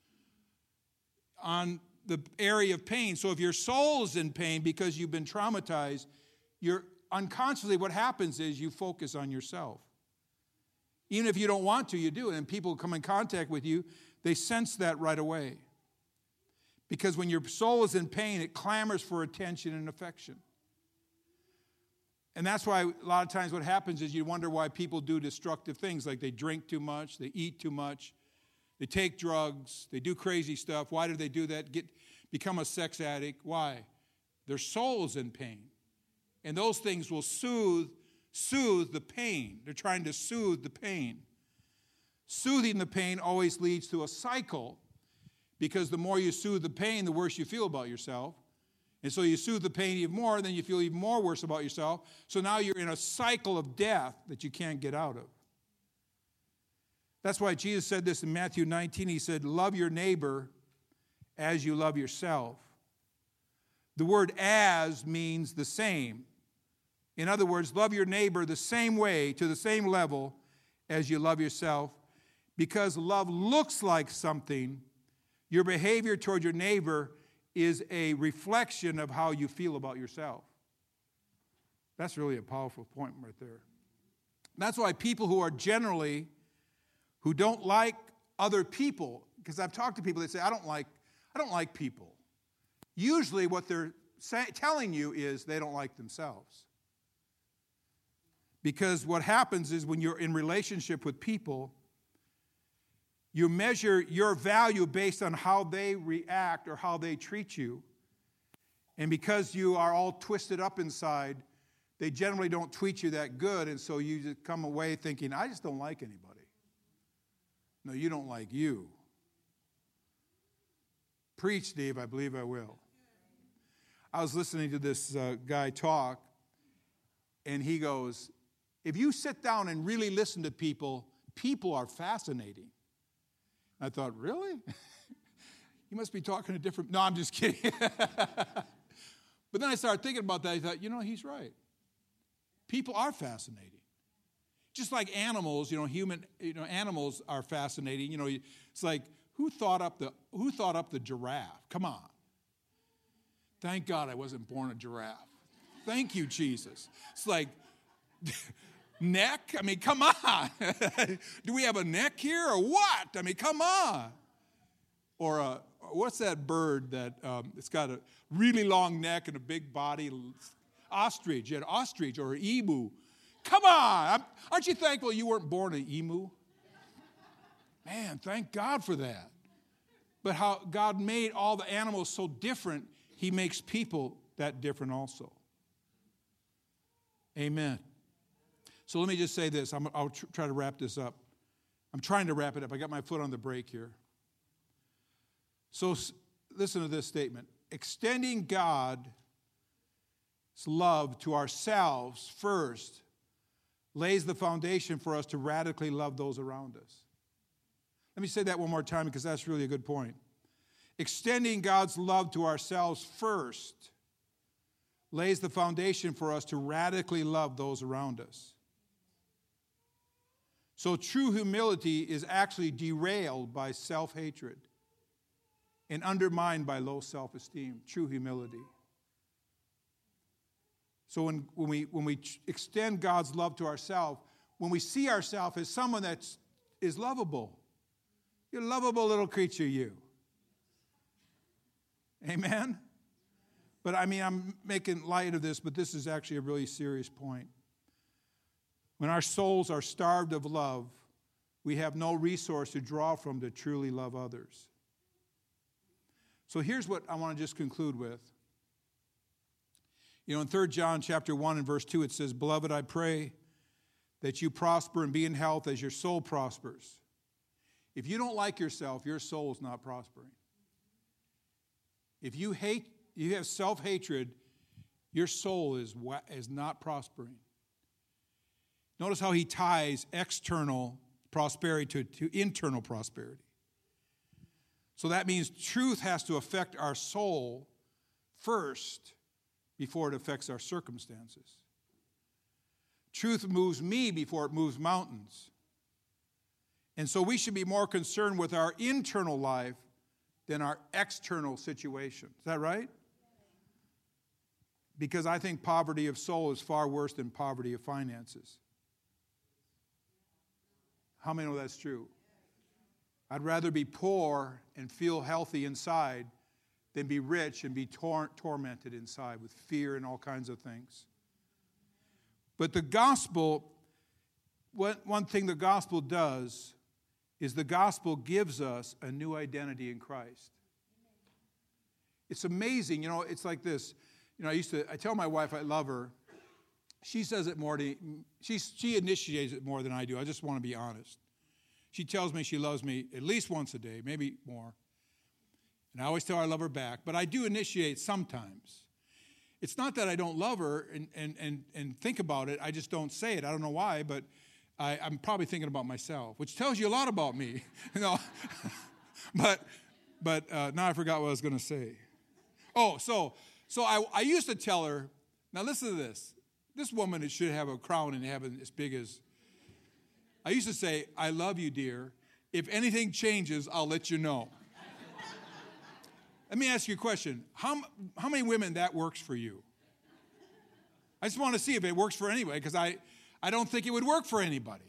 on the area of pain. So if your soul is in pain because you've been traumatized, you're unconsciously what happens is you focus on yourself. Even if you don't want to, you do. And people come in contact with you, they sense that right away. Because when your soul is in pain, it clamors for attention and affection. And that's why a lot of times what happens is you wonder why people do destructive things like they drink too much, they eat too much, they take drugs, they do crazy stuff. Why do they do that? Get become a sex addict. Why? Their soul's in pain. And those things will soothe soothe the pain. They're trying to soothe the pain. Soothing the pain always leads to a cycle because the more you soothe the pain, the worse you feel about yourself. And so you soothe the pain even more, then you feel even more worse about yourself. So now you're in a cycle of death that you can't get out of. That's why Jesus said this in Matthew 19. He said, Love your neighbor as you love yourself. The word as means the same. In other words, love your neighbor the same way, to the same level as you love yourself, because love looks like something your behavior toward your neighbor is a reflection of how you feel about yourself. That's really a powerful point right there. That's why people who are generally who don't like other people, because I've talked to people that say, I don't like, I don't like people. Usually what they're telling you is they don't like themselves. Because what happens is when you're in relationship with people, you measure your value based on how they react or how they treat you. And because you are all twisted up inside, they generally don't treat you that good. And so you just come away thinking, I just don't like anybody. No, you don't like you. Preach, Steve. I believe I will. I was listening to this uh, guy talk, and he goes, If you sit down and really listen to people, people are fascinating. I thought, really? <laughs> you must be talking a different. No, I'm just kidding. <laughs> but then I started thinking about that. I thought, you know, he's right. People are fascinating. Just like animals, you know, human, you know, animals are fascinating. You know, it's like who thought up the who thought up the giraffe? Come on. Thank God I wasn't born a giraffe. Thank you, Jesus. It's like <laughs> neck. I mean, come on. <laughs> Do we have a neck here or what? I mean, come on. Or uh, what's that bird that um, it's got a really long neck and a big body? Ostrich, an ostrich or an emu. Come on. Aren't you thankful you weren't born an emu? Man, thank God for that. But how God made all the animals so different, He makes people that different also. Amen. So let me just say this. i will tr- try to wrap this up. I'm trying to wrap it up. I got my foot on the brake here. So s- listen to this statement extending God's love to ourselves first lays the foundation for us to radically love those around us. Let me say that one more time because that's really a good point. Extending God's love to ourselves first lays the foundation for us to radically love those around us. So true humility is actually derailed by self hatred and undermined by low self esteem. True humility. So when, when, we, when we extend God's love to ourselves, when we see ourselves as someone that is lovable, you're a lovable little creature, you. Amen? But I mean, I'm making light of this, but this is actually a really serious point. When our souls are starved of love, we have no resource to draw from to truly love others. So here's what I want to just conclude with. You know, in 3 John chapter 1 and verse 2, it says, Beloved, I pray that you prosper and be in health as your soul prospers. If you don't like yourself, your soul is not prospering. If you hate, you have self hatred, your soul is, is not prospering. Notice how he ties external prosperity to, to internal prosperity. So that means truth has to affect our soul first before it affects our circumstances. Truth moves me before it moves mountains. And so we should be more concerned with our internal life than our external situation. Is that right? Because I think poverty of soul is far worse than poverty of finances. How many know that's true? I'd rather be poor and feel healthy inside than be rich and be tor- tormented inside with fear and all kinds of things. But the gospel, what, one thing the gospel does is the gospel gives us a new identity in Christ. It's amazing, you know, it's like this. You know, I used to, I tell my wife I love her. She says it more to, she, she initiates it more than I do. I just want to be honest. She tells me she loves me at least once a day, maybe more. And I always tell her I love her back, but I do initiate sometimes. It's not that I don't love her and, and, and, and think about it, I just don't say it. I don't know why, but I, am probably thinking about myself, which tells you a lot about me. <laughs> you know? <laughs> but but uh, now I forgot what I was going to say. Oh, so so I, I used to tell her, now listen to this. This woman should have a crown in heaven as big as. I used to say, I love you, dear. If anything changes, I'll let you know. Let me ask you a question. How, how many women that works for you? I just want to see if it works for anybody because I, I don't think it would work for anybody.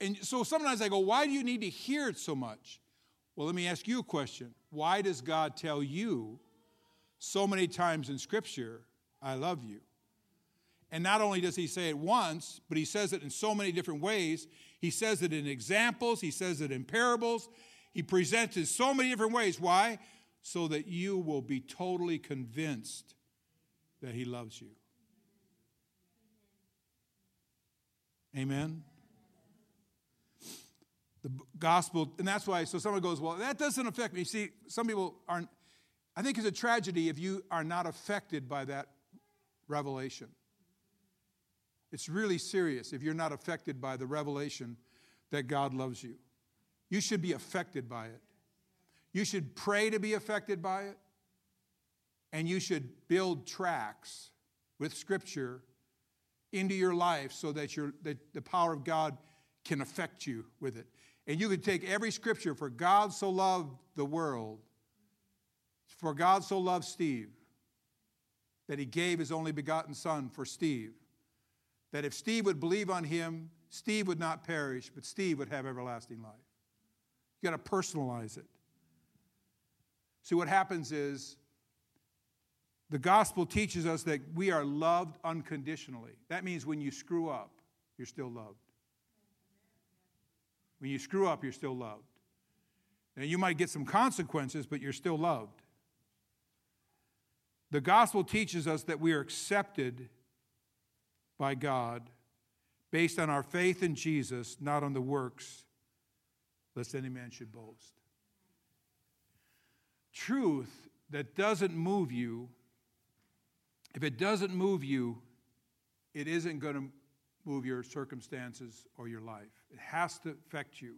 And so sometimes I go, why do you need to hear it so much? Well, let me ask you a question. Why does God tell you so many times in Scripture, I love you? And not only does he say it once, but he says it in so many different ways. He says it in examples, he says it in parables, he presents it so many different ways. Why? So that you will be totally convinced that He loves you. Amen? The gospel, and that's why, so someone goes, well, that doesn't affect me. See, some people aren't, I think it's a tragedy if you are not affected by that revelation. It's really serious if you're not affected by the revelation that God loves you. You should be affected by it. You should pray to be affected by it. And you should build tracks with Scripture into your life so that, your, that the power of God can affect you with it. And you could take every Scripture, for God so loved the world, for God so loved Steve, that he gave his only begotten Son for Steve. That if Steve would believe on him, Steve would not perish, but Steve would have everlasting life. You got to personalize it. See, what happens is the gospel teaches us that we are loved unconditionally. That means when you screw up, you're still loved. When you screw up, you're still loved. Now, you might get some consequences, but you're still loved. The gospel teaches us that we are accepted by God based on our faith in Jesus, not on the works, lest any man should boast. Truth that doesn't move you, if it doesn't move you, it isn't going to move your circumstances or your life. It has to affect you.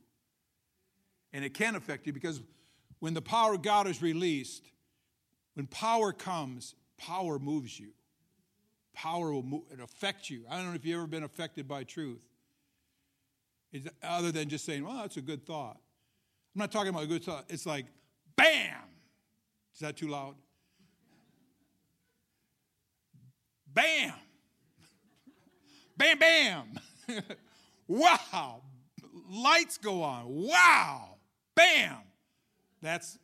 And it can affect you because when the power of God is released, when power comes, power moves you. Power will move, it affect you. I don't know if you've ever been affected by truth. It's, other than just saying, well, that's a good thought. I'm not talking about a good thought. It's like, bam! Is that too loud? Bam! Bam, bam! <laughs> wow! Lights go on. Wow! Bam! That's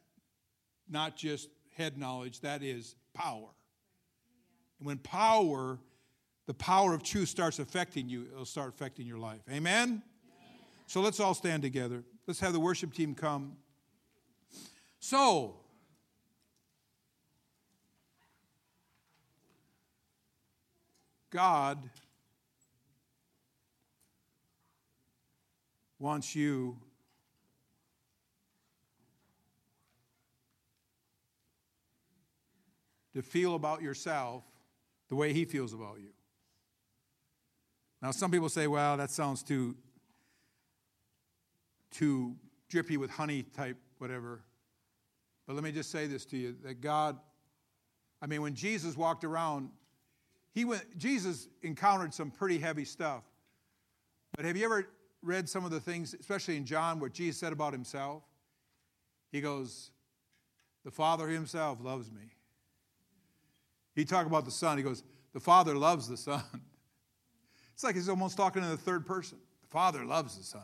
not just head knowledge, that is power. When power, the power of truth starts affecting you, it'll start affecting your life. Amen? So let's all stand together. Let's have the worship team come. So, God wants you to feel about yourself the way He feels about you. Now, some people say, well, that sounds too, too drippy with honey type, whatever. But let me just say this to you that God, I mean, when Jesus walked around, he went, Jesus encountered some pretty heavy stuff. But have you ever read some of the things, especially in John, what Jesus said about himself? He goes, The Father himself loves me. He talked about the Son. He goes, The Father loves the Son. <laughs> It's like he's almost talking in the third person. The Father loves the Son.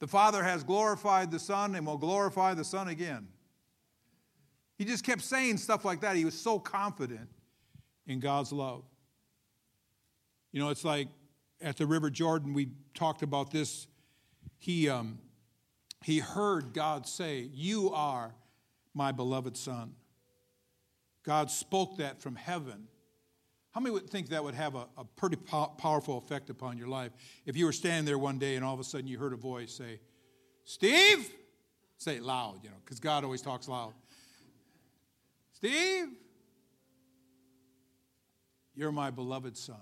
The Father has glorified the Son and will glorify the Son again. He just kept saying stuff like that. He was so confident in God's love. You know, it's like at the River Jordan, we talked about this. He, um, he heard God say, You are my beloved Son. God spoke that from heaven. How many would think that would have a, a pretty po- powerful effect upon your life if you were standing there one day and all of a sudden you heard a voice say, Steve? Say it loud, you know, because God always talks loud. Steve, you're my beloved son.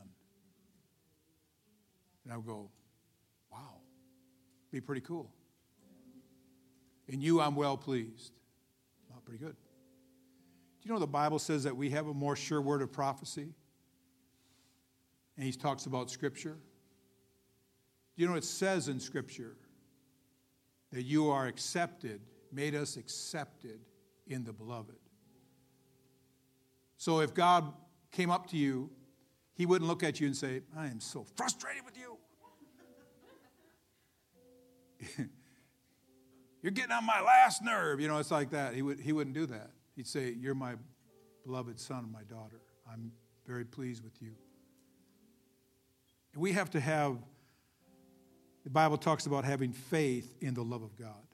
And I would go, wow, be pretty cool. In you, I'm well pleased. Well, pretty good. Do you know the Bible says that we have a more sure word of prophecy? And he talks about Scripture. Do you know what it says in Scripture that you are accepted, made us accepted in the beloved? So if God came up to you, he wouldn't look at you and say, I am so frustrated with you. <laughs> You're getting on my last nerve. You know, it's like that. He, would, he wouldn't do that. He'd say, You're my beloved son and my daughter. I'm very pleased with you. We have to have, the Bible talks about having faith in the love of God.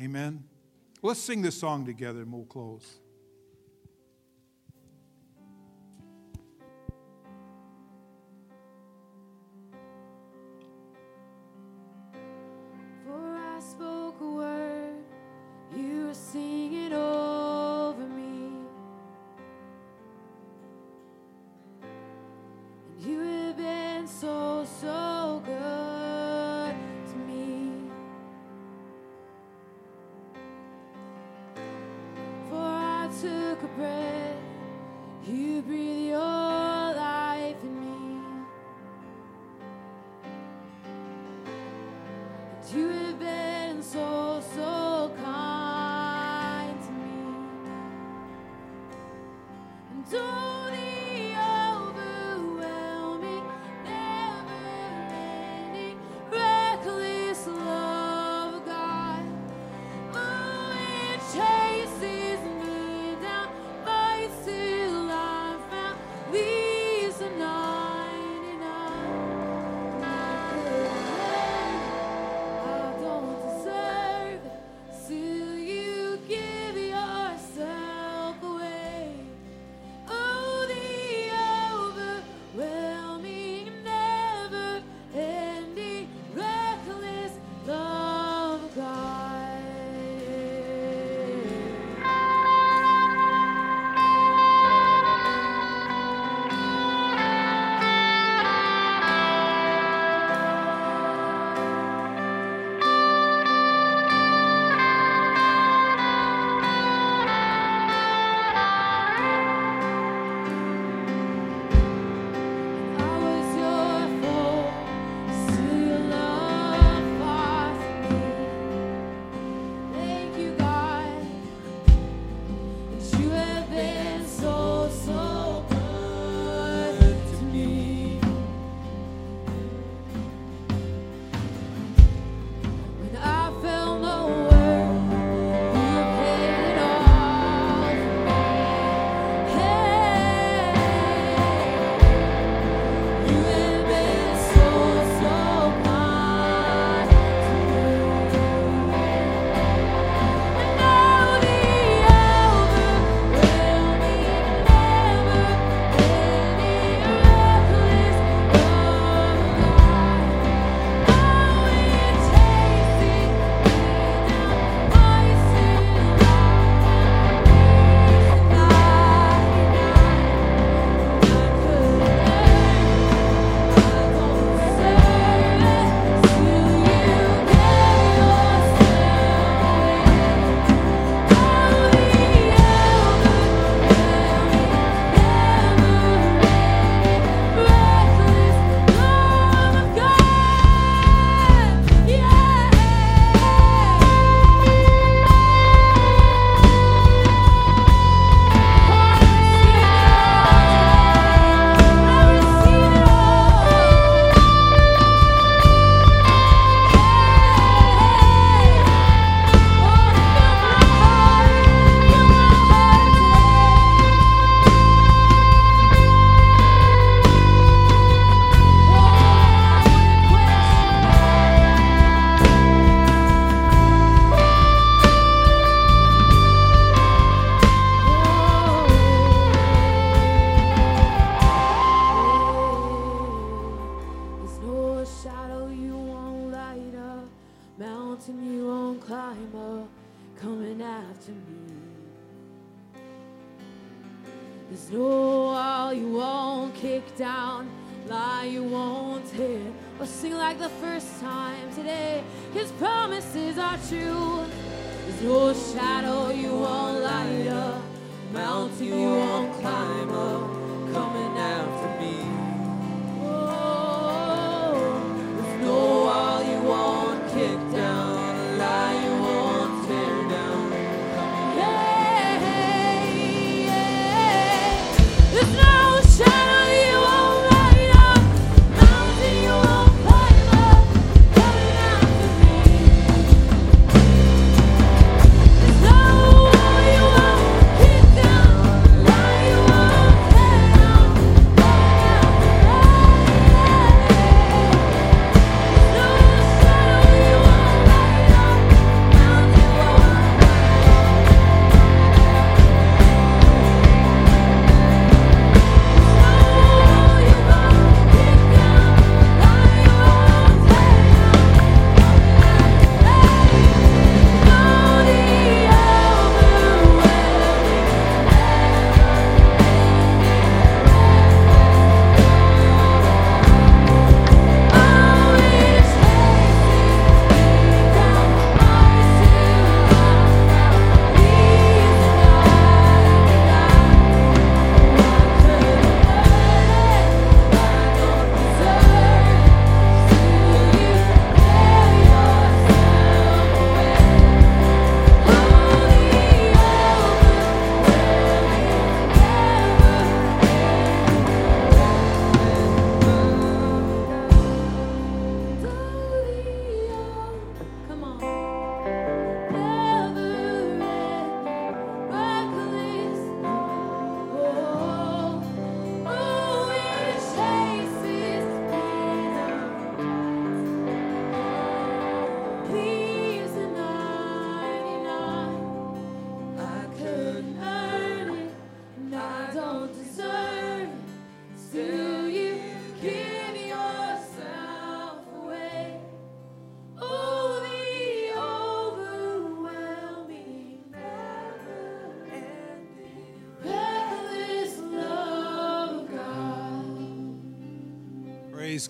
Amen? Let's sing this song together and we'll close. spoke a word, you were singing over.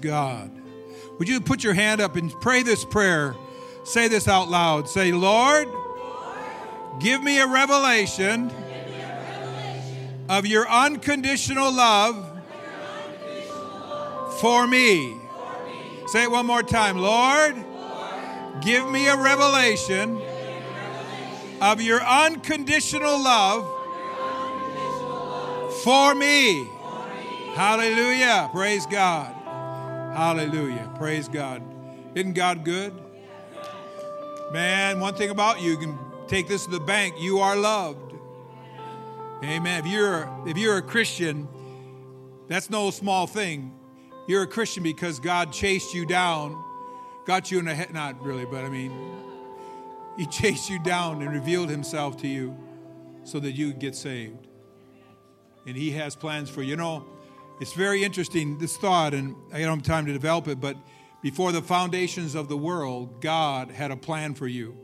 God. Would you put your hand up and pray this prayer? Say this out loud. Say, Lord, give me a revelation of your unconditional love for me. Say it one more time. Lord, give me a revelation of your unconditional love for me. Hallelujah. Praise God. Hallelujah. Praise God. Isn't God good? Man, one thing about you, you can take this to the bank. You are loved. Amen. If you're if you're a Christian, that's no small thing. You're a Christian because God chased you down, got you in a head not really, but I mean, He <laughs> chased you down and revealed Himself to you so that you could get saved. And He has plans for you. You know, it's very interesting, this thought, and I don't have time to develop it, but before the foundations of the world, God had a plan for you.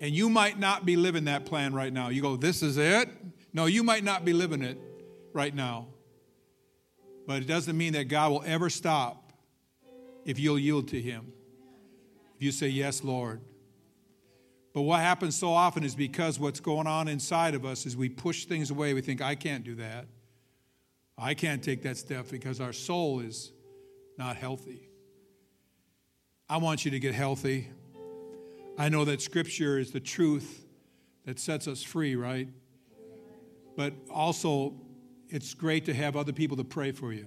And you might not be living that plan right now. You go, This is it? No, you might not be living it right now. But it doesn't mean that God will ever stop if you'll yield to Him. If you say, Yes, Lord. But what happens so often is because what's going on inside of us is we push things away. We think, I can't do that. I can't take that step because our soul is not healthy. I want you to get healthy. I know that Scripture is the truth that sets us free, right? But also, it's great to have other people to pray for you.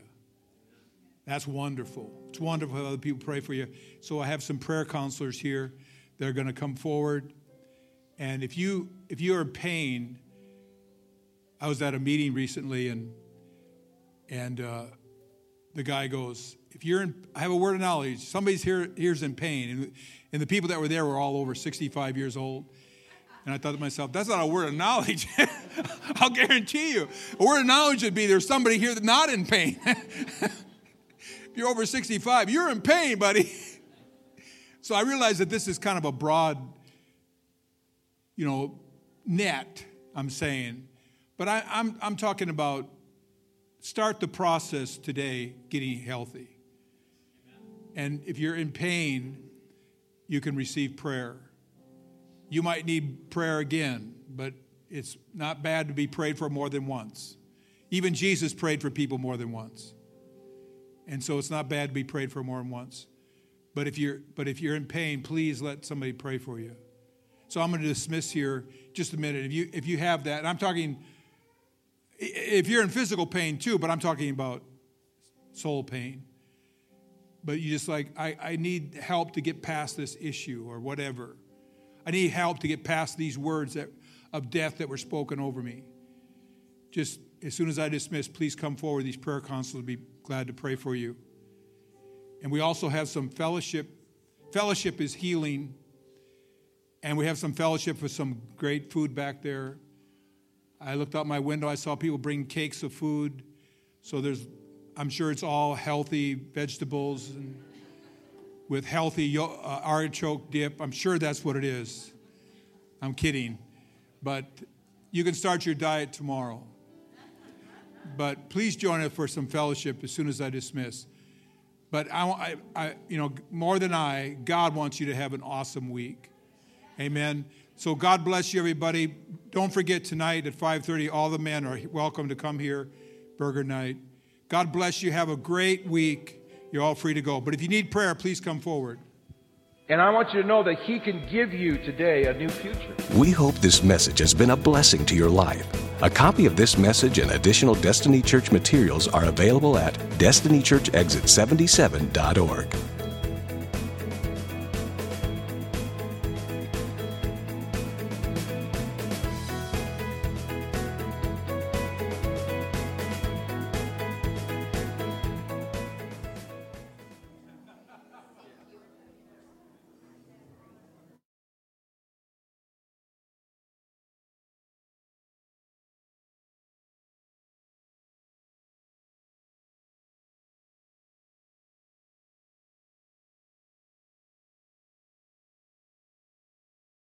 That's wonderful. It's wonderful have other people pray for you. So I have some prayer counselors here that are going to come forward. And if you if you're in pain, I was at a meeting recently, and and uh, the guy goes, "If you're in, I have a word of knowledge. Somebody's here here's in pain." And, and the people that were there were all over 65 years old. And I thought to myself, that's not a word of knowledge. <laughs> I'll guarantee you. A word of knowledge would be there's somebody here that's not in pain. <laughs> if you're over 65, you're in pain, buddy. <laughs> so I realized that this is kind of a broad, you know, net, I'm saying. But I, I'm, I'm talking about start the process today getting healthy. And if you're in pain, you can receive prayer. You might need prayer again, but it's not bad to be prayed for more than once. Even Jesus prayed for people more than once. And so it's not bad to be prayed for more than once. But if you're but if you're in pain, please let somebody pray for you. So I'm going to dismiss here just a minute. If you if you have that, I'm talking if you're in physical pain too, but I'm talking about soul pain. But you just like, I, I need help to get past this issue or whatever. I need help to get past these words that, of death that were spoken over me. Just as soon as I dismiss, please come forward. These prayer counselors will be glad to pray for you. And we also have some fellowship. Fellowship is healing. And we have some fellowship with some great food back there. I looked out my window, I saw people bring cakes of food. So there's, I'm sure it's all healthy vegetables and with healthy uh, artichoke dip. I'm sure that's what it is. I'm kidding. But you can start your diet tomorrow. But please join us for some fellowship as soon as I dismiss. But I, I, I, you know, more than I, God wants you to have an awesome week. Amen. So God bless you, everybody. Don't forget tonight at 5:30, all the men are welcome to come here, burger night. God bless you. Have a great week. You're all free to go. But if you need prayer, please come forward. And I want you to know that He can give you today a new future. We hope this message has been a blessing to your life. A copy of this message and additional Destiny Church materials are available at destinychurchexit77.org.